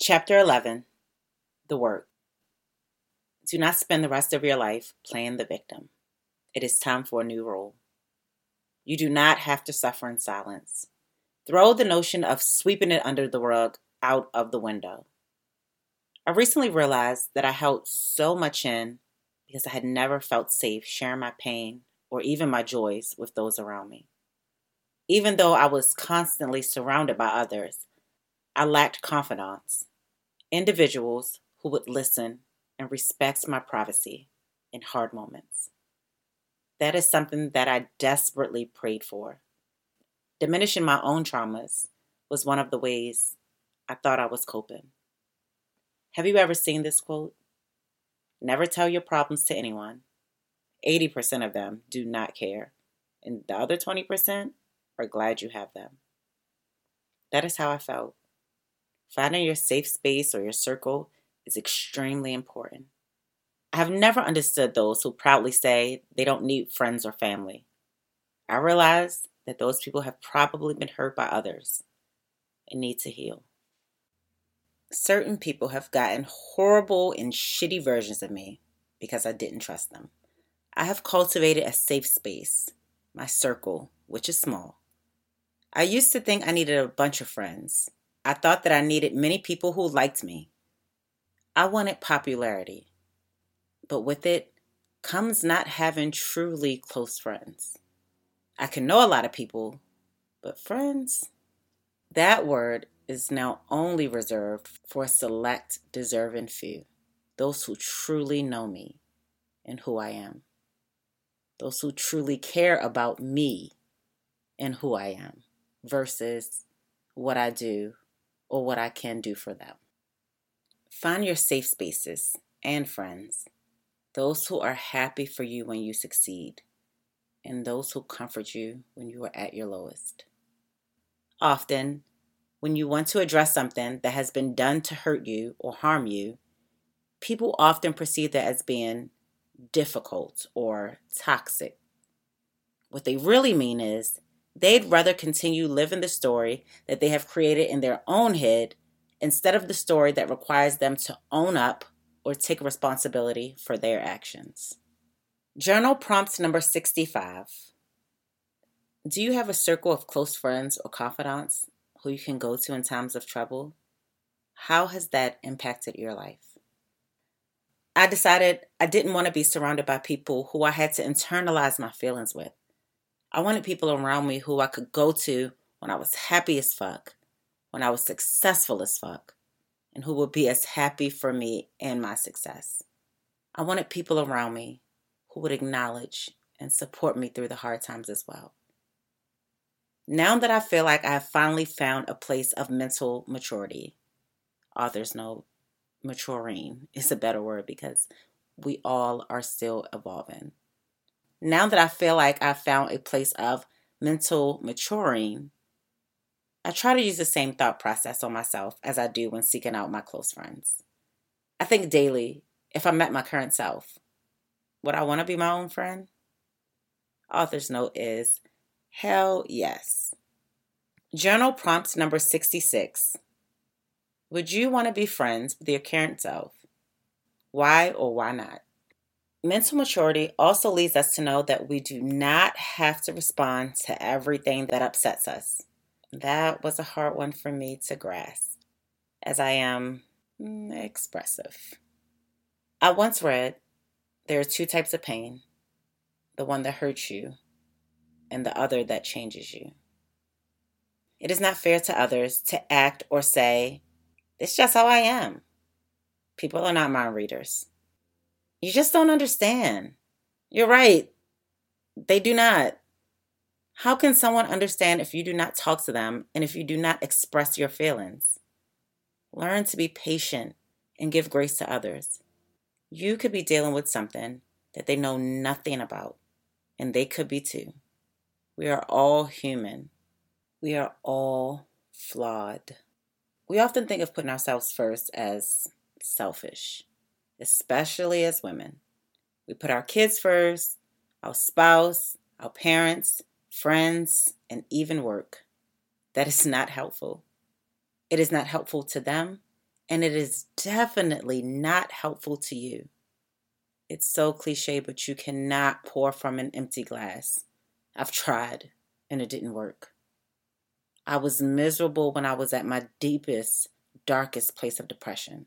Chapter 11 The Work. Do not spend the rest of your life playing the victim. It is time for a new role. You do not have to suffer in silence. Throw the notion of sweeping it under the rug out of the window. I recently realized that I held so much in because I had never felt safe sharing my pain or even my joys with those around me. Even though I was constantly surrounded by others, I lacked confidants, individuals who would listen and respect my privacy in hard moments. That is something that I desperately prayed for. Diminishing my own traumas was one of the ways I thought I was coping. Have you ever seen this quote? Never tell your problems to anyone. 80% of them do not care, and the other 20% are glad you have them. That is how I felt. Finding your safe space or your circle is extremely important. I have never understood those who proudly say they don't need friends or family. I realize that those people have probably been hurt by others and need to heal. Certain people have gotten horrible and shitty versions of me because I didn't trust them. I have cultivated a safe space, my circle, which is small. I used to think I needed a bunch of friends, I thought that I needed many people who liked me. I wanted popularity. But with it comes not having truly close friends. I can know a lot of people, but friends? That word is now only reserved for a select, deserving few. Those who truly know me and who I am. Those who truly care about me and who I am versus what I do or what I can do for them. Find your safe spaces and friends, those who are happy for you when you succeed, and those who comfort you when you are at your lowest. Often, when you want to address something that has been done to hurt you or harm you, people often perceive that as being difficult or toxic. What they really mean is They'd rather continue living the story that they have created in their own head instead of the story that requires them to own up or take responsibility for their actions. Journal prompt number 65. Do you have a circle of close friends or confidants who you can go to in times of trouble? How has that impacted your life? I decided I didn't want to be surrounded by people who I had to internalize my feelings with. I wanted people around me who I could go to when I was happy as fuck, when I was successful as fuck, and who would be as happy for me and my success. I wanted people around me who would acknowledge and support me through the hard times as well. Now that I feel like I have finally found a place of mental maturity, authors know maturing is a better word because we all are still evolving now that I feel like I've found a place of mental maturing, I try to use the same thought process on myself as I do when seeking out my close friends. I think daily, if I met my current self, would I want to be my own friend? Author's note is hell yes. Journal prompt number 66. Would you want to be friends with your current self? Why or why not? Mental maturity also leads us to know that we do not have to respond to everything that upsets us. That was a hard one for me to grasp, as I am mm, expressive. I once read there are two types of pain the one that hurts you, and the other that changes you. It is not fair to others to act or say, It's just how I am. People are not mind readers. You just don't understand. You're right. They do not. How can someone understand if you do not talk to them and if you do not express your feelings? Learn to be patient and give grace to others. You could be dealing with something that they know nothing about, and they could be too. We are all human. We are all flawed. We often think of putting ourselves first as selfish especially as women. We put our kids first, our spouse, our parents, friends, and even work. That is not helpful. It is not helpful to them, And it is definitely not helpful to you. It's so cliche, but you cannot pour from an empty glass. I've tried, and it didn't work. I was miserable when I was at my deepest, darkest place of depression,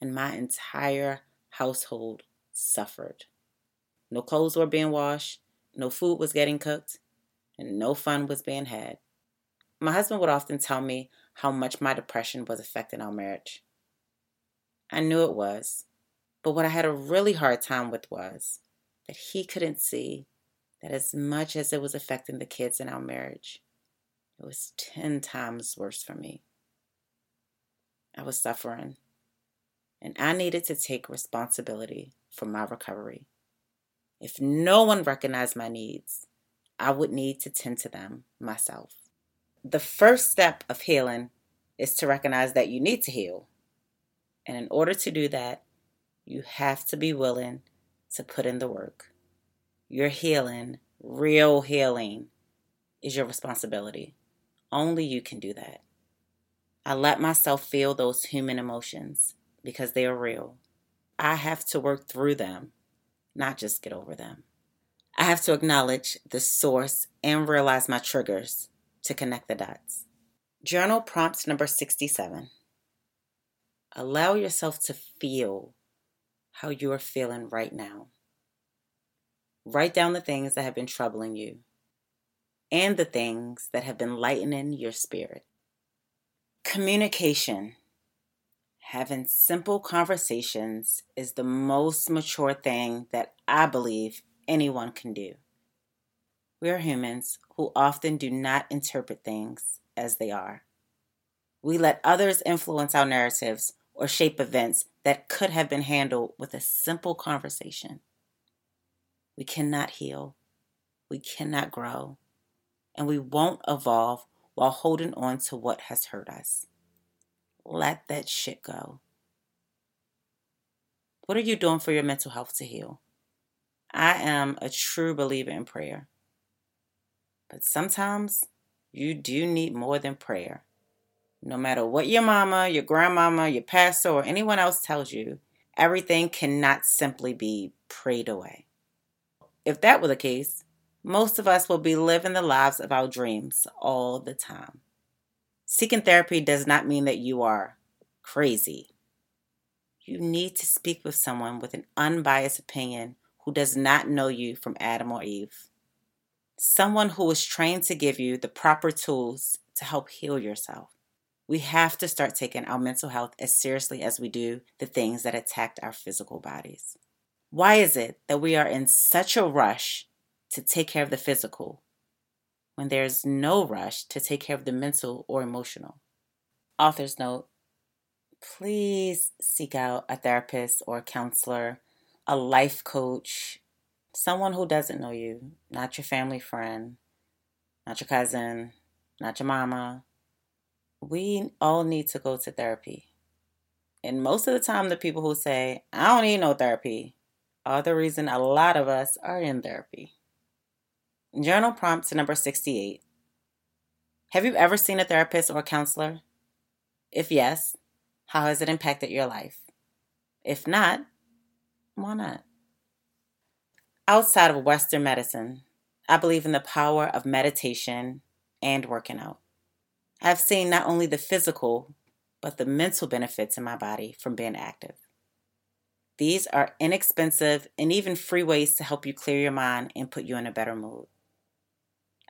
and my entire household suffered. No clothes were being washed, no food was getting cooked, and no fun was being had. My husband would often tell me how much my depression was affecting our marriage. I knew it was, but what I had a really hard time with was that he couldn't see that as much as it was affecting the kids in our marriage, it was 10 times worse for me. I was suffering, and I needed to take responsibility for my recovery. If no one recognized my needs, I would need to tend to them myself. The first step of healing is to recognize that you need to heal. And in order to do that, you have to be willing to put in the work. Your healing, real healing, is your responsibility. Only you can do that. I let myself feel those human emotions because they are real. I have to work through them, not just get over them. I have to acknowledge the source and realize my triggers to connect the dots. Journal prompt number 67. Allow yourself to feel how you are feeling right now. Write down the things that have been troubling you and the things that have been lightening your spirit. Communication. Having simple conversations is the most mature thing that I believe anyone can do. We are humans who often do not interpret things as they are. We let others influence our narratives or shape events that could have been handled with a simple conversation. We cannot heal, we cannot grow, and we won't evolve while holding on to what has hurt us. Let that shit go. What are you doing for your mental health to heal? I am a true believer in prayer. But sometimes you do need more than prayer. No matter what your mama, your grandmama, your pastor, or anyone else tells you, everything cannot simply be prayed away. If that were the case, most of us will be living the lives of our dreams all the time. Seeking therapy does not mean that you are crazy. You need to speak with someone with an unbiased opinion who does not know you from Adam or Eve. Someone who is trained to give you the proper tools to help heal yourself. We have to start taking our mental health as seriously as we do the things that attacked our physical bodies. Why is it that we are in such a rush to take care of the physical when there's no rush to take care of the mental or emotional? Author's note please seek out a therapist or a counselor, a life coach, someone who doesn't know you, not your family friend, not your cousin, not your mama, we all need to go to therapy. And most of the time, the people who say, I don't need no therapy, are the reason a lot of us are in therapy. Journal prompt number 68 Have you ever seen a therapist or counselor? If yes, how has it impacted your life? If not, why not? Outside of Western medicine, I believe in the power of meditation and working out. I've seen not only the physical, but the mental benefits in my body from being active. These are inexpensive and even free ways to help you clear your mind and put you in a better mood.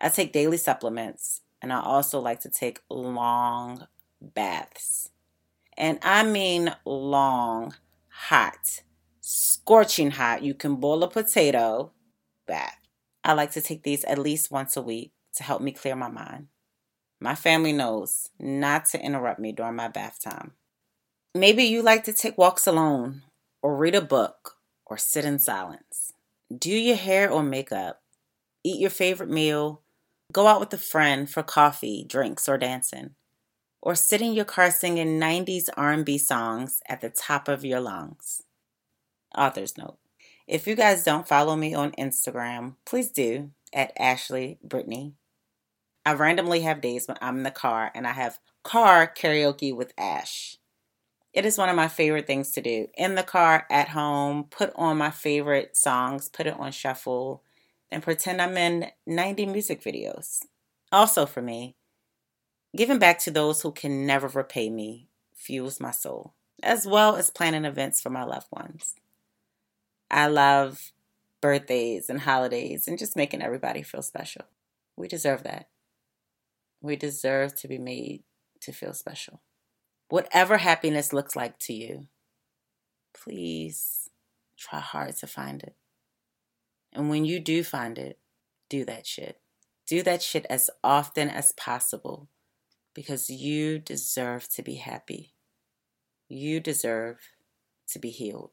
I take daily supplements, and I also like to take long baths. And I mean long, hot, scorching hot. You can boil a potato bath. I like to take these at least once a week to help me clear my mind. My family knows not to interrupt me during my bath time. Maybe you like to take walks alone, or read a book, or sit in silence. Do your hair or makeup, eat your favorite meal, go out with a friend for coffee, drinks, or dancing, or sit in your car singing 90s R&B songs at the top of your lungs. Author's note. If you guys don't follow me on Instagram, please do at Ashley Brittney. I randomly have days when I'm in the car and I have car karaoke with Ash. It is one of my favorite things to do. In the car, at home, put on my favorite songs, put it on shuffle, and pretend I'm in 90 music videos. Also, for me, giving back to those who can never repay me fuels my soul, as well as planning events for my loved ones. I love birthdays and holidays and just making everybody feel special. We deserve that. We deserve to be made to feel special. Whatever happiness looks like to you, please try hard to find it. And when you do find it, do that shit. Do that shit as often as possible because you deserve to be happy. You deserve to be healed.